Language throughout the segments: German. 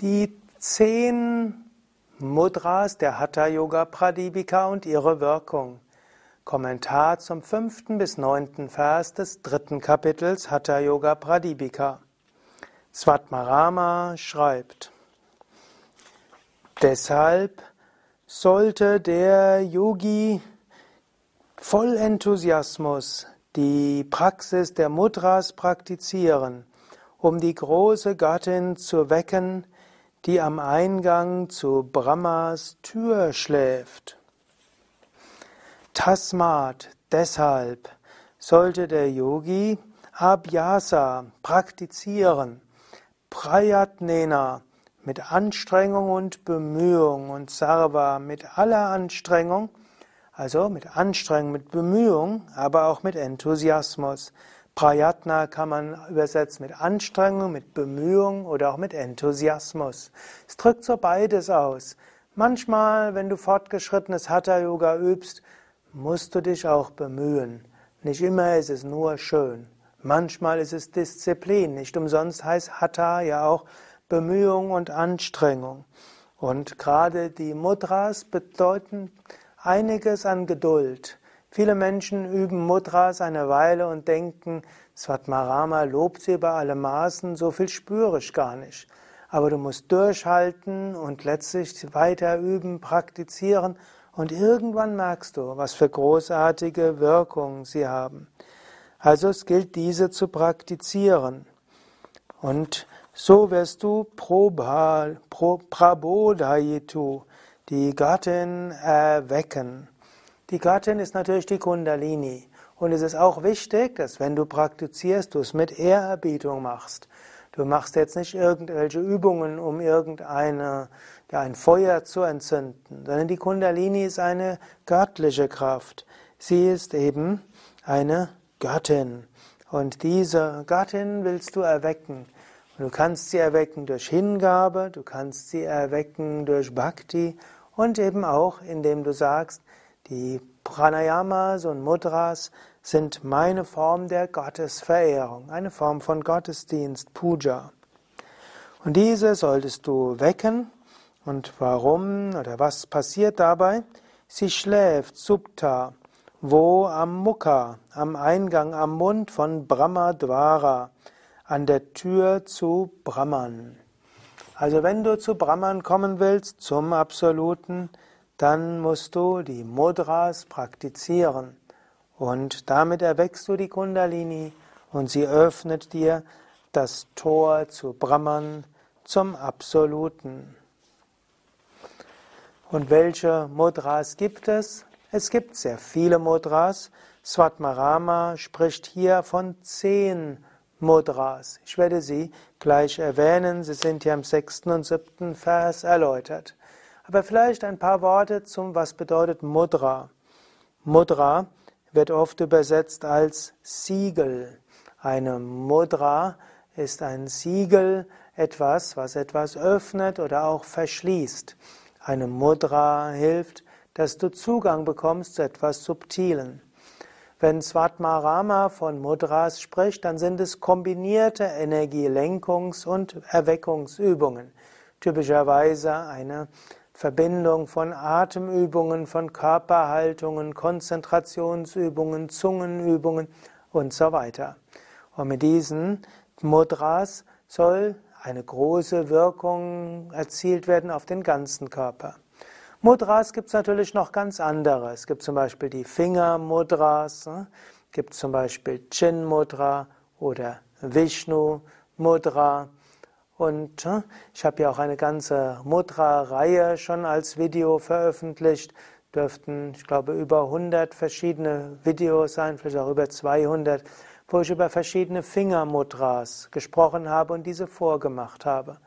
Die zehn Mudras der Hatha Yoga Pradipika und ihre Wirkung. Kommentar zum fünften bis neunten Vers des dritten Kapitels Hatha Yoga Pradipika. Svatmarama schreibt, Deshalb sollte der Yogi voll Enthusiasmus die Praxis der Mudras praktizieren, um die große Gattin zu wecken, die am Eingang zu Brahmas Tür schläft. Tasmat, deshalb sollte der Yogi Abhyasa praktizieren, Prayatnena mit Anstrengung und Bemühung und Sarva mit aller Anstrengung, also mit Anstrengung, mit Bemühung, aber auch mit Enthusiasmus. Prayatna kann man übersetzen mit Anstrengung, mit Bemühung oder auch mit Enthusiasmus. Es drückt so beides aus. Manchmal, wenn du fortgeschrittenes Hatha Yoga übst, musst du dich auch bemühen. Nicht immer ist es nur schön. Manchmal ist es Disziplin. Nicht umsonst heißt Hatha ja auch Bemühung und Anstrengung. Und gerade die Mudras bedeuten einiges an Geduld. Viele Menschen üben Mudras eine Weile und denken, Svatmarama lobt sie über alle Maßen, so viel spüre ich gar nicht. Aber du musst durchhalten und letztlich weiter üben, praktizieren und irgendwann merkst du, was für großartige Wirkung sie haben. Also es gilt, diese zu praktizieren. Und so wirst du Prabodhayitu, die Gattin erwecken. Die Gattin ist natürlich die Kundalini. Und es ist auch wichtig, dass wenn du praktizierst, du es mit Ehrerbietung machst. Du machst jetzt nicht irgendwelche Übungen, um irgendeine, ja, ein Feuer zu entzünden, sondern die Kundalini ist eine göttliche Kraft. Sie ist eben eine Göttin. Und diese Göttin willst du erwecken. Und du kannst sie erwecken durch Hingabe, du kannst sie erwecken durch Bhakti und eben auch, indem du sagst, die Pranayamas und Mudras sind meine Form der Gottesverehrung, eine Form von Gottesdienst, Puja. Und diese solltest du wecken. Und warum oder was passiert dabei? Sie schläft, Subta, wo am Mukha, am Eingang, am Mund von Brahmadvara, an der Tür zu Brahman. Also wenn du zu Brahman kommen willst, zum Absoluten, dann musst du die Mudras praktizieren und damit erweckst du die Kundalini und sie öffnet dir das Tor zu Brahman, zum Absoluten. Und welche Mudras gibt es? Es gibt sehr viele Mudras. Svatmarama spricht hier von zehn Mudras. Ich werde sie gleich erwähnen. Sie sind hier im sechsten und siebten Vers erläutert. Aber vielleicht ein paar Worte zum, was bedeutet Mudra. Mudra wird oft übersetzt als Siegel. Eine Mudra ist ein Siegel, etwas, was etwas öffnet oder auch verschließt. Eine Mudra hilft, dass du Zugang bekommst zu etwas Subtilen. Wenn Svatmarama von Mudras spricht, dann sind es kombinierte Energielenkungs- und Erweckungsübungen. Typischerweise eine Verbindung von Atemübungen, von Körperhaltungen, Konzentrationsübungen, Zungenübungen und so weiter. Und mit diesen Mudras soll eine große Wirkung erzielt werden auf den ganzen Körper. Mudras gibt es natürlich noch ganz andere. Es gibt zum Beispiel die Fingermudras, es gibt zum Beispiel Chin Mudra oder Vishnu Mudra. Und äh, ich habe ja auch eine ganze Mudra-Reihe schon als Video veröffentlicht. Dürften, ich glaube, über 100 verschiedene Videos sein, vielleicht auch über 200, wo ich über verschiedene Fingermudras gesprochen habe und diese vorgemacht habe.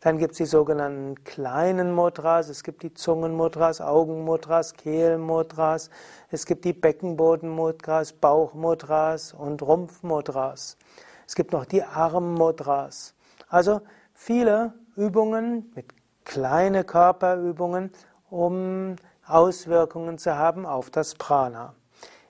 Dann gibt es die sogenannten kleinen Mudras, es gibt die Zungenmudras, Augenmudras, Kehlmudras, es gibt die Beckenbodenmudras, Bauchmudras und Rumpfmudras. Es gibt noch die Armmudras. Also viele Übungen mit kleinen Körperübungen, um Auswirkungen zu haben auf das Prana.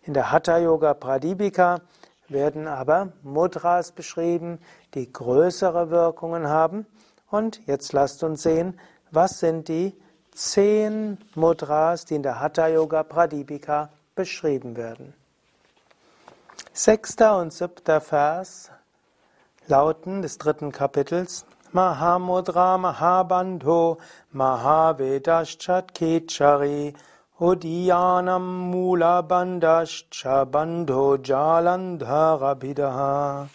In der Hatha Yoga Pradipika werden aber Mudras beschrieben, die größere Wirkungen haben Und jetzt lasst uns sehen, was sind die zehn Mudras, die in der Hatha Yoga Pradipika beschrieben werden. Sechster und siebter Vers lauten des dritten Kapitels. Mahamudra Mahabandho Mahavedaschat Udyanam Mula Bandascha Bandho Jalandharabidaha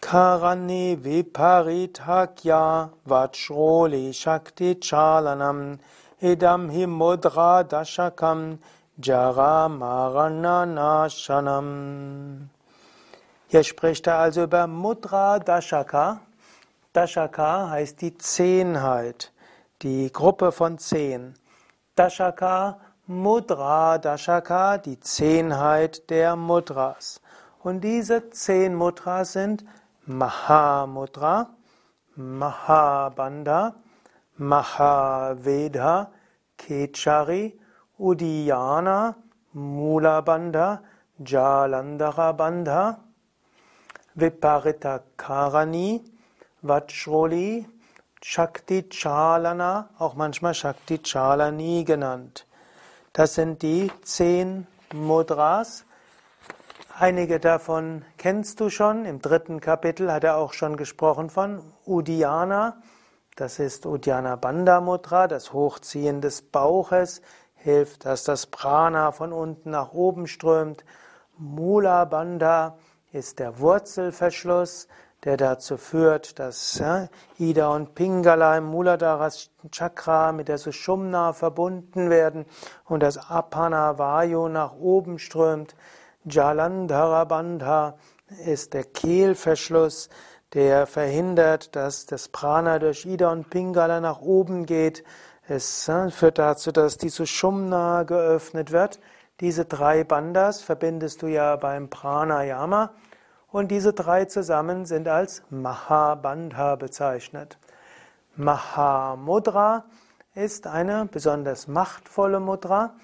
Karani Viparitakya Vachroli Shakti Chalanam Idam Himudra Dashakam Jara Marananashanam Hier spricht er also über Mudra Dashaka. Dashaka heißt die Zehnheit, die Gruppe von zehn. Dashaka, Mudra Dashaka, die Zehnheit der Mudras. Und diese zehn Mudras sind Mahamudra, Mahabandha, Mahaveda, Kechari, Udiyana, Mulabandha, Jalandhara Bandha, Viparita Karani, Vajroli, Shakti Chalana, auch manchmal Shakti Chalani genannt. Das sind die zehn Mudras, Einige davon kennst du schon. Im dritten Kapitel hat er auch schon gesprochen von Uddiyana. Das ist Uddiyana Bandha Mudra, das Hochziehen des Bauches, hilft, dass das Prana von unten nach oben strömt. Mula Bandha ist der Wurzelverschluss, der dazu führt, dass Ida und Pingala im Muladhara Chakra mit der Sushumna verbunden werden und das Apana Vayu nach oben strömt. Jalandhara Bandha ist der Kehlverschluss, der verhindert, dass das Prana durch Ida und Pingala nach oben geht. Es führt dazu, dass die Sushumna geöffnet wird. Diese drei Bandhas verbindest du ja beim Pranayama und diese drei zusammen sind als Mahabandha bezeichnet. Mahamudra ist eine besonders machtvolle Mudra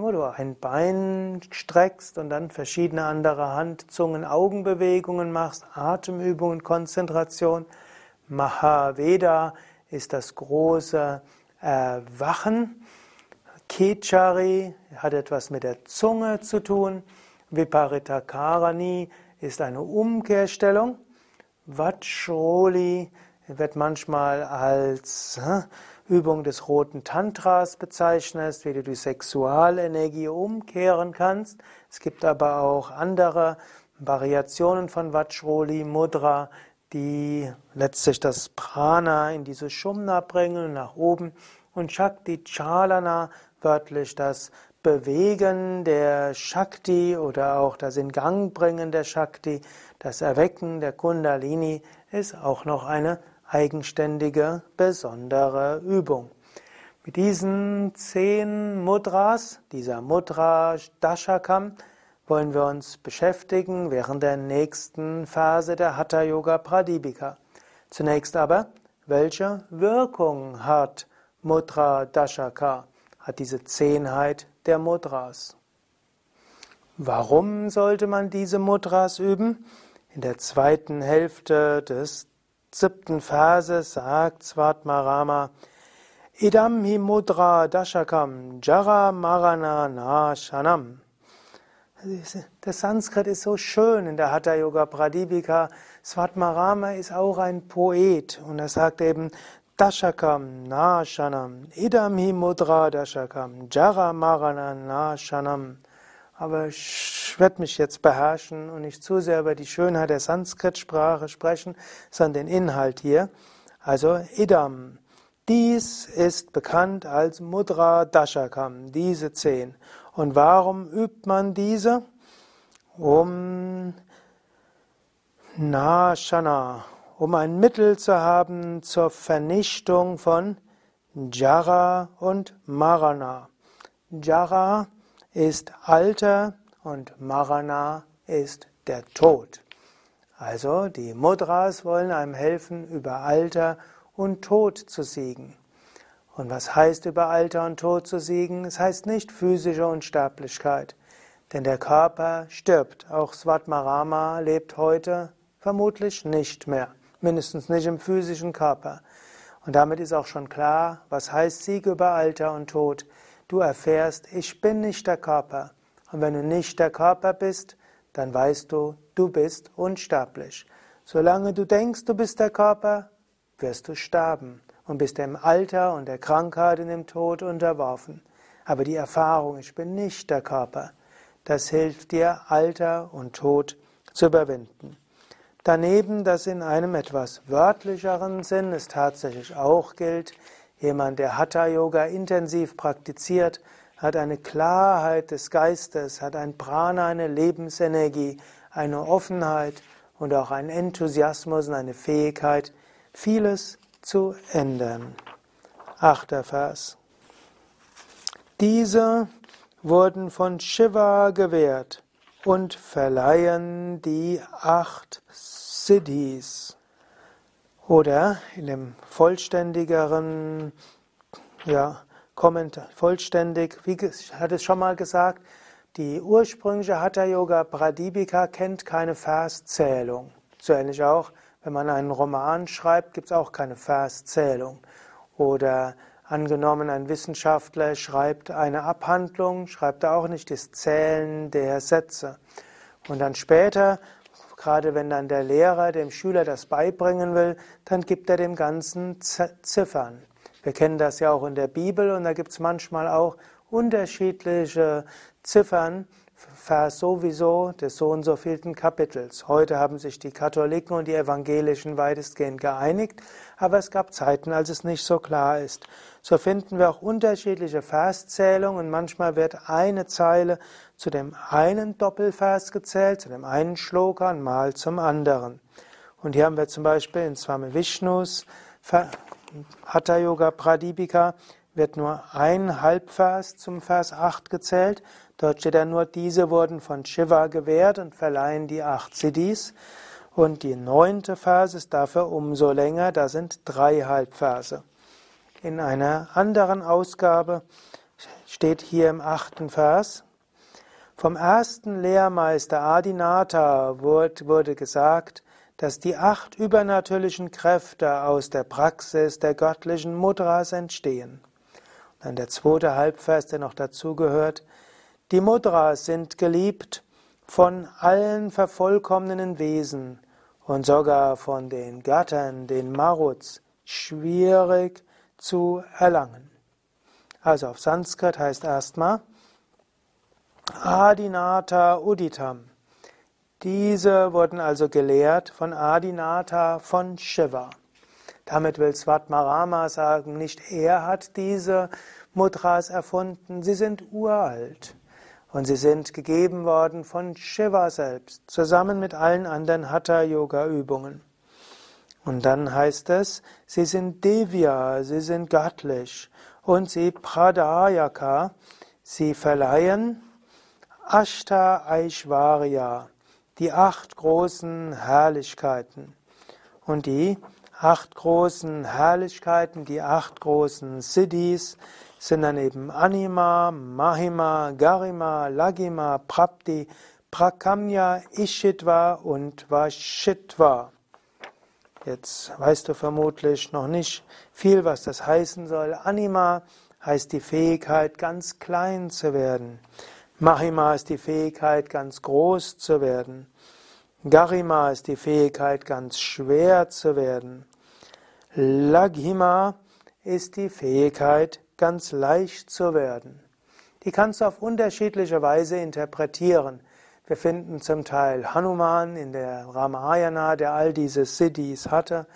wo du ein Bein streckst und dann verschiedene andere Hand-, Zungen-, Augenbewegungen machst, Atemübungen, Konzentration. Mahaveda ist das große Erwachen. Kechari hat etwas mit der Zunge zu tun. Viparitakarani ist eine Umkehrstellung. Vajroli wird manchmal als Übung des roten Tantras bezeichnest, wie du die Sexualenergie umkehren kannst. Es gibt aber auch andere Variationen von Vajroli Mudra, die letztlich das Prana in diese Shumna bringen, nach oben. Und Shakti Chalana, wörtlich das Bewegen der Shakti oder auch das In Gang bringen der Shakti, das Erwecken der Kundalini, ist auch noch eine eigenständige, besondere Übung. Mit diesen zehn Mudras, dieser Mudra Dashakam, wollen wir uns beschäftigen während der nächsten Phase der Hatha Yoga Pradipika. Zunächst aber, welche Wirkung hat Mudra Dashaka, hat diese Zehnheit der Mudras? Warum sollte man diese Mudras üben? In der zweiten Hälfte des siebten Verse sagt Svatmarama, Idam hi mudra dashakam jara marana nashanam. Der Sanskrit ist so schön in der Hatha Yoga Pradipika. Svatmarama ist auch ein Poet und er sagt eben Dashakam Nashanam. Idam hi mudra dashakam jara marana nashanam. Aber ich werde mich jetzt beherrschen und nicht zu sehr über die Schönheit der Sanskrit-Sprache sprechen, sondern den Inhalt hier. Also Idam. Dies ist bekannt als Mudra Dashakam, diese zehn. Und warum übt man diese? Um Nashana, um ein Mittel zu haben zur Vernichtung von Jara und Marana. Jara ist Alter und Marana ist der Tod. Also die Mudras wollen einem helfen, über Alter und Tod zu siegen. Und was heißt über Alter und Tod zu siegen? Es heißt nicht physische Unsterblichkeit, denn der Körper stirbt. Auch Svatmarama lebt heute vermutlich nicht mehr. Mindestens nicht im physischen Körper. Und damit ist auch schon klar, was heißt Sieg über Alter und Tod. Du erfährst, ich bin nicht der Körper. Und wenn du nicht der Körper bist, dann weißt du, du bist unsterblich. Solange du denkst, du bist der Körper, wirst du sterben und bist dem Alter und der Krankheit und dem Tod unterworfen. Aber die Erfahrung, ich bin nicht der Körper, das hilft dir, Alter und Tod zu überwinden. Daneben, dass in einem etwas wörtlicheren Sinn es tatsächlich auch gilt, jemand, der Hatha Yoga intensiv praktiziert, hat eine Klarheit des Geistes, hat ein Prana, eine Lebensenergie, eine Offenheit und auch einen Enthusiasmus und eine Fähigkeit, vieles zu ändern. Achter Vers. Diese wurden von Shiva gewährt und verleihen die acht Siddhis. Oder in dem vollständigeren ja, Kommentar, vollständig, wie ich hatte es schon mal gesagt, die ursprüngliche Hatha Yoga Pradipika kennt keine Verszählung. So ähnlich auch, wenn man einen Roman schreibt, gibt es auch keine Verszählung. Oder Angenommen, ein Wissenschaftler schreibt eine Abhandlung, schreibt er auch nicht das Zählen der Sätze. Und dann später, gerade wenn dann der Lehrer dem Schüler das beibringen will, dann gibt er dem Ganzen Ziffern. Wir kennen das ja auch in der Bibel und da gibt es manchmal auch unterschiedliche Ziffern Vers sowieso des so und so vielten Kapitels. Heute haben sich die Katholiken und die Evangelischen weitestgehend geeinigt, aber es gab Zeiten, als es nicht so klar ist. So finden wir auch unterschiedliche Verszählungen und manchmal wird eine Zeile zu dem einen Doppelvers gezählt, zu dem einen Shloka und mal zum anderen. Und hier haben wir zum Beispiel in Swami Vishnus Hatha Yoga Pradipika wird nur ein Halbvers zum Vers 8 gezählt Dort steht ja nur, diese wurden von Shiva gewährt und verleihen die acht Siddhis. Und die neunte Phase ist dafür umso länger, da sind drei Halbverse. In einer anderen Ausgabe steht hier im achten Vers, vom ersten Lehrmeister Adinata wurde gesagt, dass die acht übernatürlichen Kräfte aus der Praxis der göttlichen Mudras entstehen. dann der zweite Halbvers, der noch dazugehört, die Mudras sind geliebt von allen vervollkommnenen Wesen und sogar von den Göttern, den Maruts, schwierig zu erlangen. Also auf Sanskrit heißt erstmal Adinata Uditam. Diese wurden also gelehrt von Adinata von Shiva. Damit will Svatmarama sagen, nicht er hat diese Mudras erfunden, sie sind uralt. Und sie sind gegeben worden von Shiva selbst, zusammen mit allen anderen Hatha-Yoga-Übungen. Und dann heißt es, sie sind Devya, sie sind göttlich. Und sie Pradayaka, sie verleihen Ashta Aishwarya, die acht großen Herrlichkeiten. Und die acht großen Herrlichkeiten, die acht großen Siddhis, sind dann eben Anima, Mahima, Garima, Lagima, Prapti, Prakamya, Ishitva und Vashitva. Jetzt weißt du vermutlich noch nicht viel, was das heißen soll. Anima heißt die Fähigkeit, ganz klein zu werden. Mahima ist die Fähigkeit, ganz groß zu werden. Garima ist die Fähigkeit, ganz schwer zu werden. Laghima ist die Fähigkeit, ganz leicht zu werden. Die kannst du auf unterschiedliche Weise interpretieren. Wir finden zum Teil Hanuman in der Ramayana, der all diese Siddhis hatte.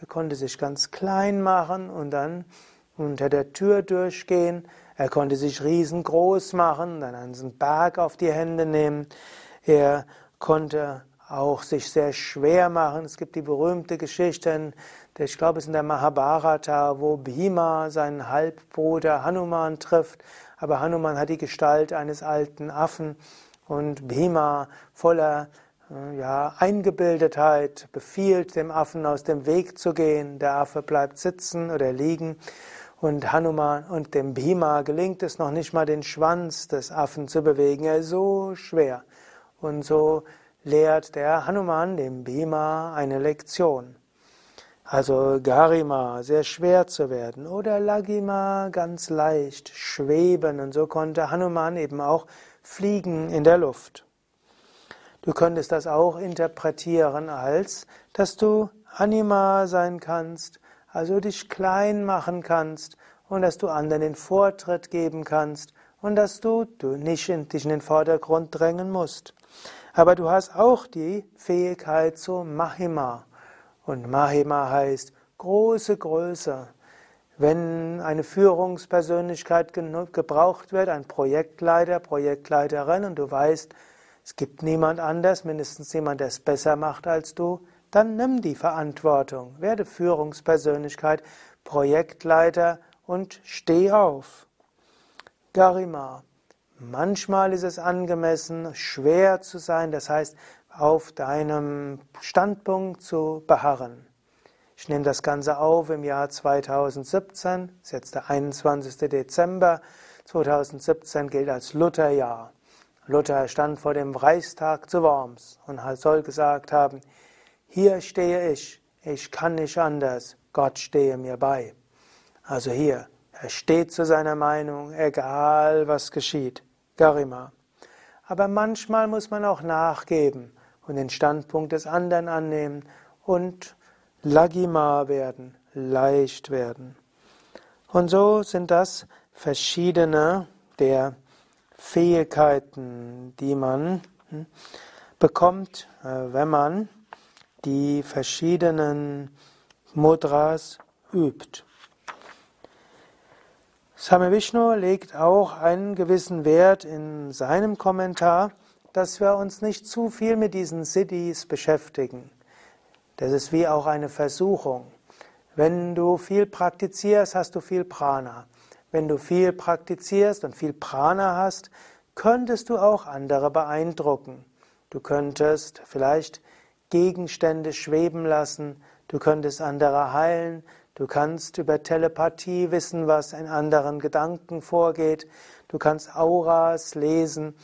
Er konnte sich ganz klein machen und dann unter der Tür durchgehen. Er konnte sich riesengroß machen, dann einen Berg auf die Hände nehmen. Er konnte auch sich sehr schwer machen. Es gibt die berühmte Geschichte, ich glaube es ist in der Mahabharata, wo Bhima seinen Halbbruder Hanuman trifft, aber Hanuman hat die Gestalt eines alten Affen und Bhima voller äh, ja, Eingebildetheit befiehlt dem Affen aus dem Weg zu gehen. Der Affe bleibt sitzen oder liegen und Hanuman und dem Bhima gelingt es noch nicht mal den Schwanz des Affen zu bewegen. Er ist so schwer. Und so lehrt der Hanuman dem Bhima eine Lektion. Also Garima, sehr schwer zu werden. Oder Lagima, ganz leicht, schweben. Und so konnte Hanuman eben auch fliegen in der Luft. Du könntest das auch interpretieren als, dass du Anima sein kannst, also dich klein machen kannst und dass du anderen den Vortritt geben kannst und dass du, du nicht in, dich in den Vordergrund drängen musst. Aber du hast auch die Fähigkeit zu Mahima. Und Mahima heißt große Größe. Wenn eine Führungspersönlichkeit gebraucht wird, ein Projektleiter, Projektleiterin, und du weißt, es gibt niemand anders, mindestens jemand, der es besser macht als du, dann nimm die Verantwortung, werde Führungspersönlichkeit, Projektleiter und steh auf. Garima. Manchmal ist es angemessen, schwer zu sein, das heißt, auf deinem Standpunkt zu beharren. Ich nehme das Ganze auf im Jahr 2017, das ist jetzt der 21. Dezember. 2017 gilt als Lutherjahr. Luther stand vor dem Reichstag zu Worms und soll gesagt haben, hier stehe ich, ich kann nicht anders, Gott stehe mir bei. Also hier, er steht zu seiner Meinung, egal was geschieht. Garima. Aber manchmal muss man auch nachgeben und den Standpunkt des anderen annehmen und Lagima werden, leicht werden. Und so sind das verschiedene der Fähigkeiten, die man hm, bekommt, äh, wenn man die verschiedenen Mudras übt. Same Vishnu legt auch einen gewissen Wert in seinem Kommentar, dass wir uns nicht zu viel mit diesen Siddhis beschäftigen. Das ist wie auch eine Versuchung. Wenn du viel praktizierst, hast du viel Prana. Wenn du viel praktizierst und viel Prana hast, könntest du auch andere beeindrucken. Du könntest vielleicht Gegenstände schweben lassen, du könntest andere heilen, Du kannst über Telepathie wissen, was in anderen Gedanken vorgeht. Du kannst Auras lesen.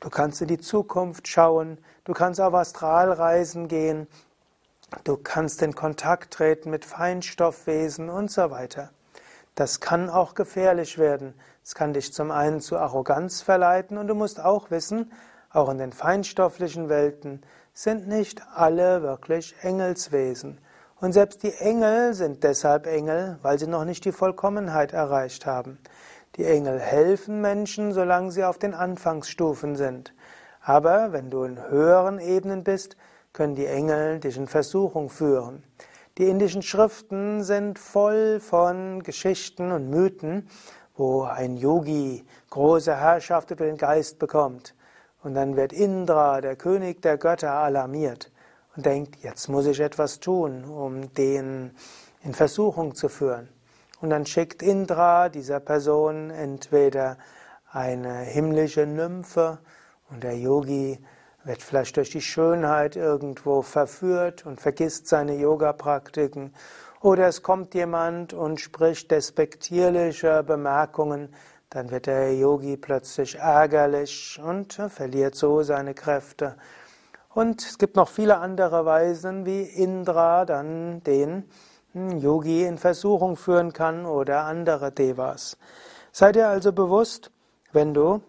Du kannst in die Zukunft schauen. Du kannst auf Astralreisen gehen. Du kannst in Kontakt treten mit Feinstoffwesen und so weiter. Das kann auch gefährlich werden. Es kann dich zum einen zu Arroganz verleiten und du musst auch wissen, auch in den feinstofflichen Welten sind nicht alle wirklich Engelswesen. Und selbst die Engel sind deshalb Engel, weil sie noch nicht die Vollkommenheit erreicht haben. Die Engel helfen Menschen, solange sie auf den Anfangsstufen sind. Aber wenn du in höheren Ebenen bist, können die Engel dich in Versuchung führen. Die indischen Schriften sind voll von Geschichten und Mythen, wo ein Yogi große Herrschaft über den Geist bekommt. Und dann wird Indra, der König der Götter, alarmiert und denkt, jetzt muss ich etwas tun, um den in Versuchung zu führen. Und dann schickt Indra dieser Person entweder eine himmlische Nymphe und der Yogi wird vielleicht durch die Schönheit irgendwo verführt und vergisst seine Yoga-Praktiken. Oder es kommt jemand und spricht despektierliche Bemerkungen, dann wird der Yogi plötzlich ärgerlich und verliert so seine Kräfte. Und es gibt noch viele andere Weisen, wie Indra dann den Yogi in Versuchung führen kann oder andere Devas. Sei dir also bewusst, wenn du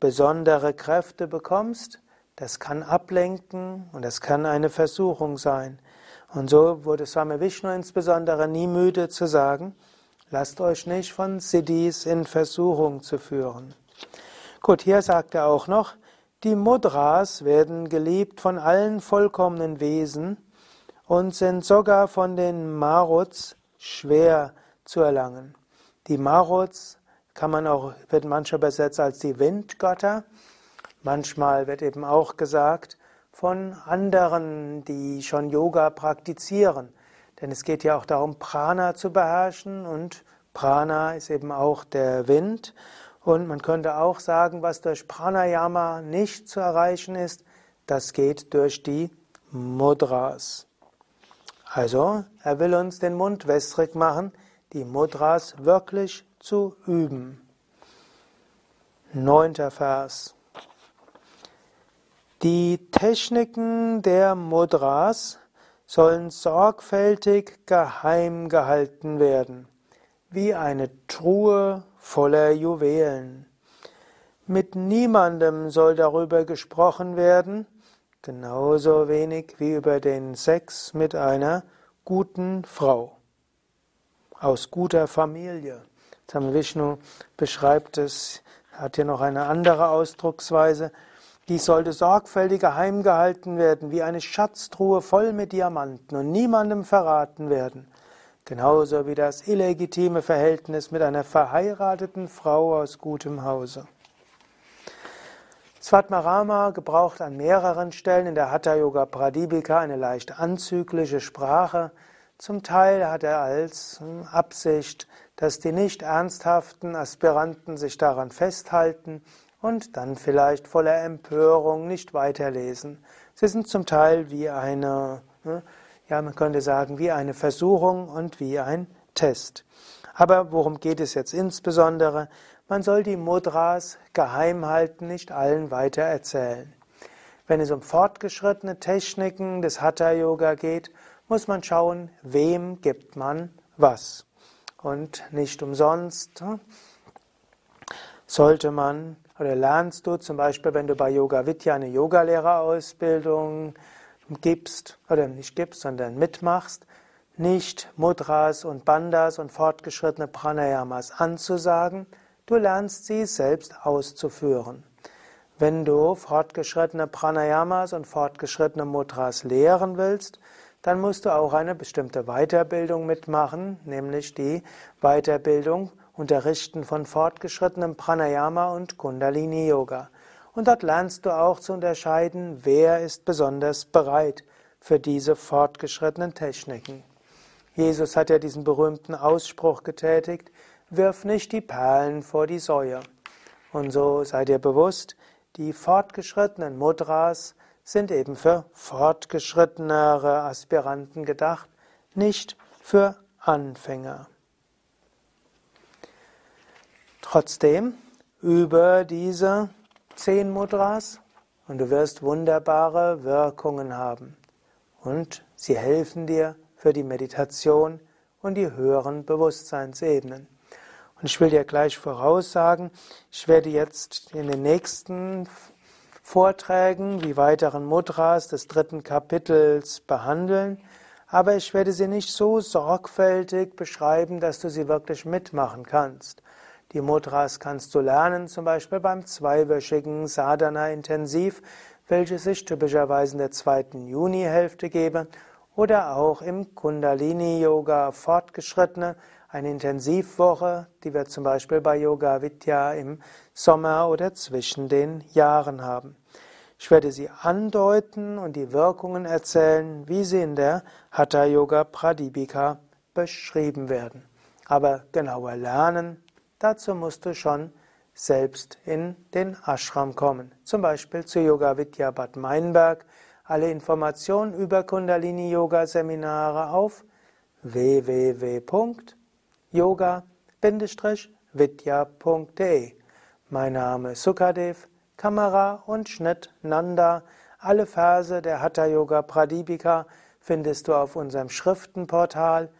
besondere Kräfte bekommst, das kann ablenken und das kann eine Versuchung sein. Und so wurde Swami Vishnu insbesondere nie müde zu sagen, lasst euch nicht von Siddhis in Versuchung zu führen. Gut, hier sagt er auch noch, die Mudras werden geliebt von allen vollkommenen Wesen und sind sogar von den Maruts schwer zu erlangen. Die Maruts kann man auch, wird manchmal übersetzt als die Windgötter. Manchmal wird eben auch gesagt von anderen, die schon Yoga praktizieren. Denn es geht ja auch darum, Prana zu beherrschen und Prana ist eben auch der Wind. Und man könnte auch sagen, was durch Pranayama nicht zu erreichen ist, das geht durch die Mudras. Also, er will uns den Mund wässrig machen, die Mudras wirklich zu üben. Neunter Vers. Die Techniken der Mudras sollen sorgfältig geheim gehalten werden, wie eine Truhe voller Juwelen. Mit niemandem soll darüber gesprochen werden, genauso wenig wie über den Sex mit einer guten Frau aus guter Familie. Tam Vishnu beschreibt es, hat hier noch eine andere Ausdrucksweise. Die sollte sorgfältig geheim gehalten werden, wie eine Schatztruhe voll mit Diamanten und niemandem verraten werden. Genauso wie das illegitime Verhältnis mit einer verheirateten Frau aus gutem Hause. Svatmarama gebraucht an mehreren Stellen in der Hatha Yoga Pradipika eine leicht anzügliche Sprache. Zum Teil hat er als hm, Absicht, dass die nicht ernsthaften Aspiranten sich daran festhalten und dann vielleicht voller Empörung nicht weiterlesen. Sie sind zum Teil wie eine, hm, ja, man könnte sagen, wie eine Versuchung und wie ein Test. Aber worum geht es jetzt insbesondere? Man soll die Mudras geheim halten, nicht allen weiter erzählen. Wenn es um fortgeschrittene Techniken des Hatha Yoga geht, muss man schauen, wem gibt man was. Und nicht umsonst hm, sollte man oder lernst du zum Beispiel, wenn du bei Yoga Vidya eine Yogalehrerausbildung gibst oder nicht gibst, sondern mitmachst, nicht Mudras und Bandas und fortgeschrittene Pranayamas anzusagen, Du lernst sie selbst auszuführen. Wenn du fortgeschrittene Pranayamas und fortgeschrittene Mudras lehren willst, dann musst du auch eine bestimmte Weiterbildung mitmachen, nämlich die Weiterbildung Unterrichten von fortgeschrittenem Pranayama und Kundalini Yoga. Und dort lernst du auch zu unterscheiden, wer ist besonders bereit für diese fortgeschrittenen Techniken. Jesus hat ja diesen berühmten Ausspruch getätigt, wirf nicht die Perlen vor die Säue. Und so sei dir bewusst, die fortgeschrittenen Mudras sind eben für fortgeschrittenere Aspiranten gedacht, nicht für Anfänger. Trotzdem, über diese zehn Mudras und du wirst wunderbare Wirkungen haben. Und sie helfen dir für die Meditation und die höheren Bewusstseinsebenen. Und ich will dir gleich voraussagen, ich werde jetzt in den nächsten Vorträgen die weiteren Mudras des dritten Kapitels behandeln, aber ich werde sie nicht so sorgfältig beschreiben, dass du sie wirklich mitmachen kannst. Die Mudras kannst du lernen, zum Beispiel beim zweiwöchigen Sadhana Intensiv, welches ich typischerweise in der zweiten Junihälfte gebe, oder auch im Kundalini Yoga fortgeschrittene, eine Intensivwoche, die wir zum Beispiel bei Yoga Vidya im Sommer oder zwischen den Jahren haben. Ich werde sie andeuten und die Wirkungen erzählen, wie sie in der Hatha Yoga Pradipika beschrieben werden. Aber genauer lernen, dazu musst du schon selbst in den Ashram kommen. Zum Beispiel zu Yoga Vidya Bad Meinberg. Alle Informationen über Kundalini Yoga Seminare auf www yoga-vidya.de. Mein Name ist Sukadev, Kamera und Schnitt Nanda. Alle Verse der Hatha Yoga Pradipika findest du auf unserem Schriftenportal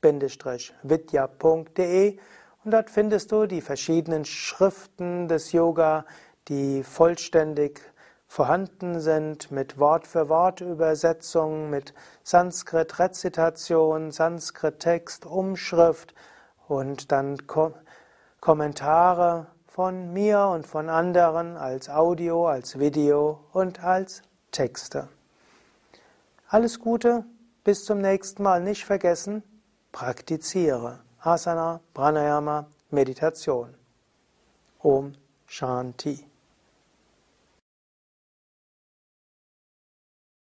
schriften.yoga-vidya.de und dort findest du die verschiedenen Schriften des Yoga, die vollständig vorhanden sind mit Wort-für-Wort-Übersetzung, mit Sanskrit-Rezitation, Sanskrit-Text, Umschrift und dann Ko Kommentare von mir und von anderen als Audio, als Video und als Texte. Alles Gute, bis zum nächsten Mal. Nicht vergessen, praktiziere. Asana, Pranayama, Meditation. Om Shanti.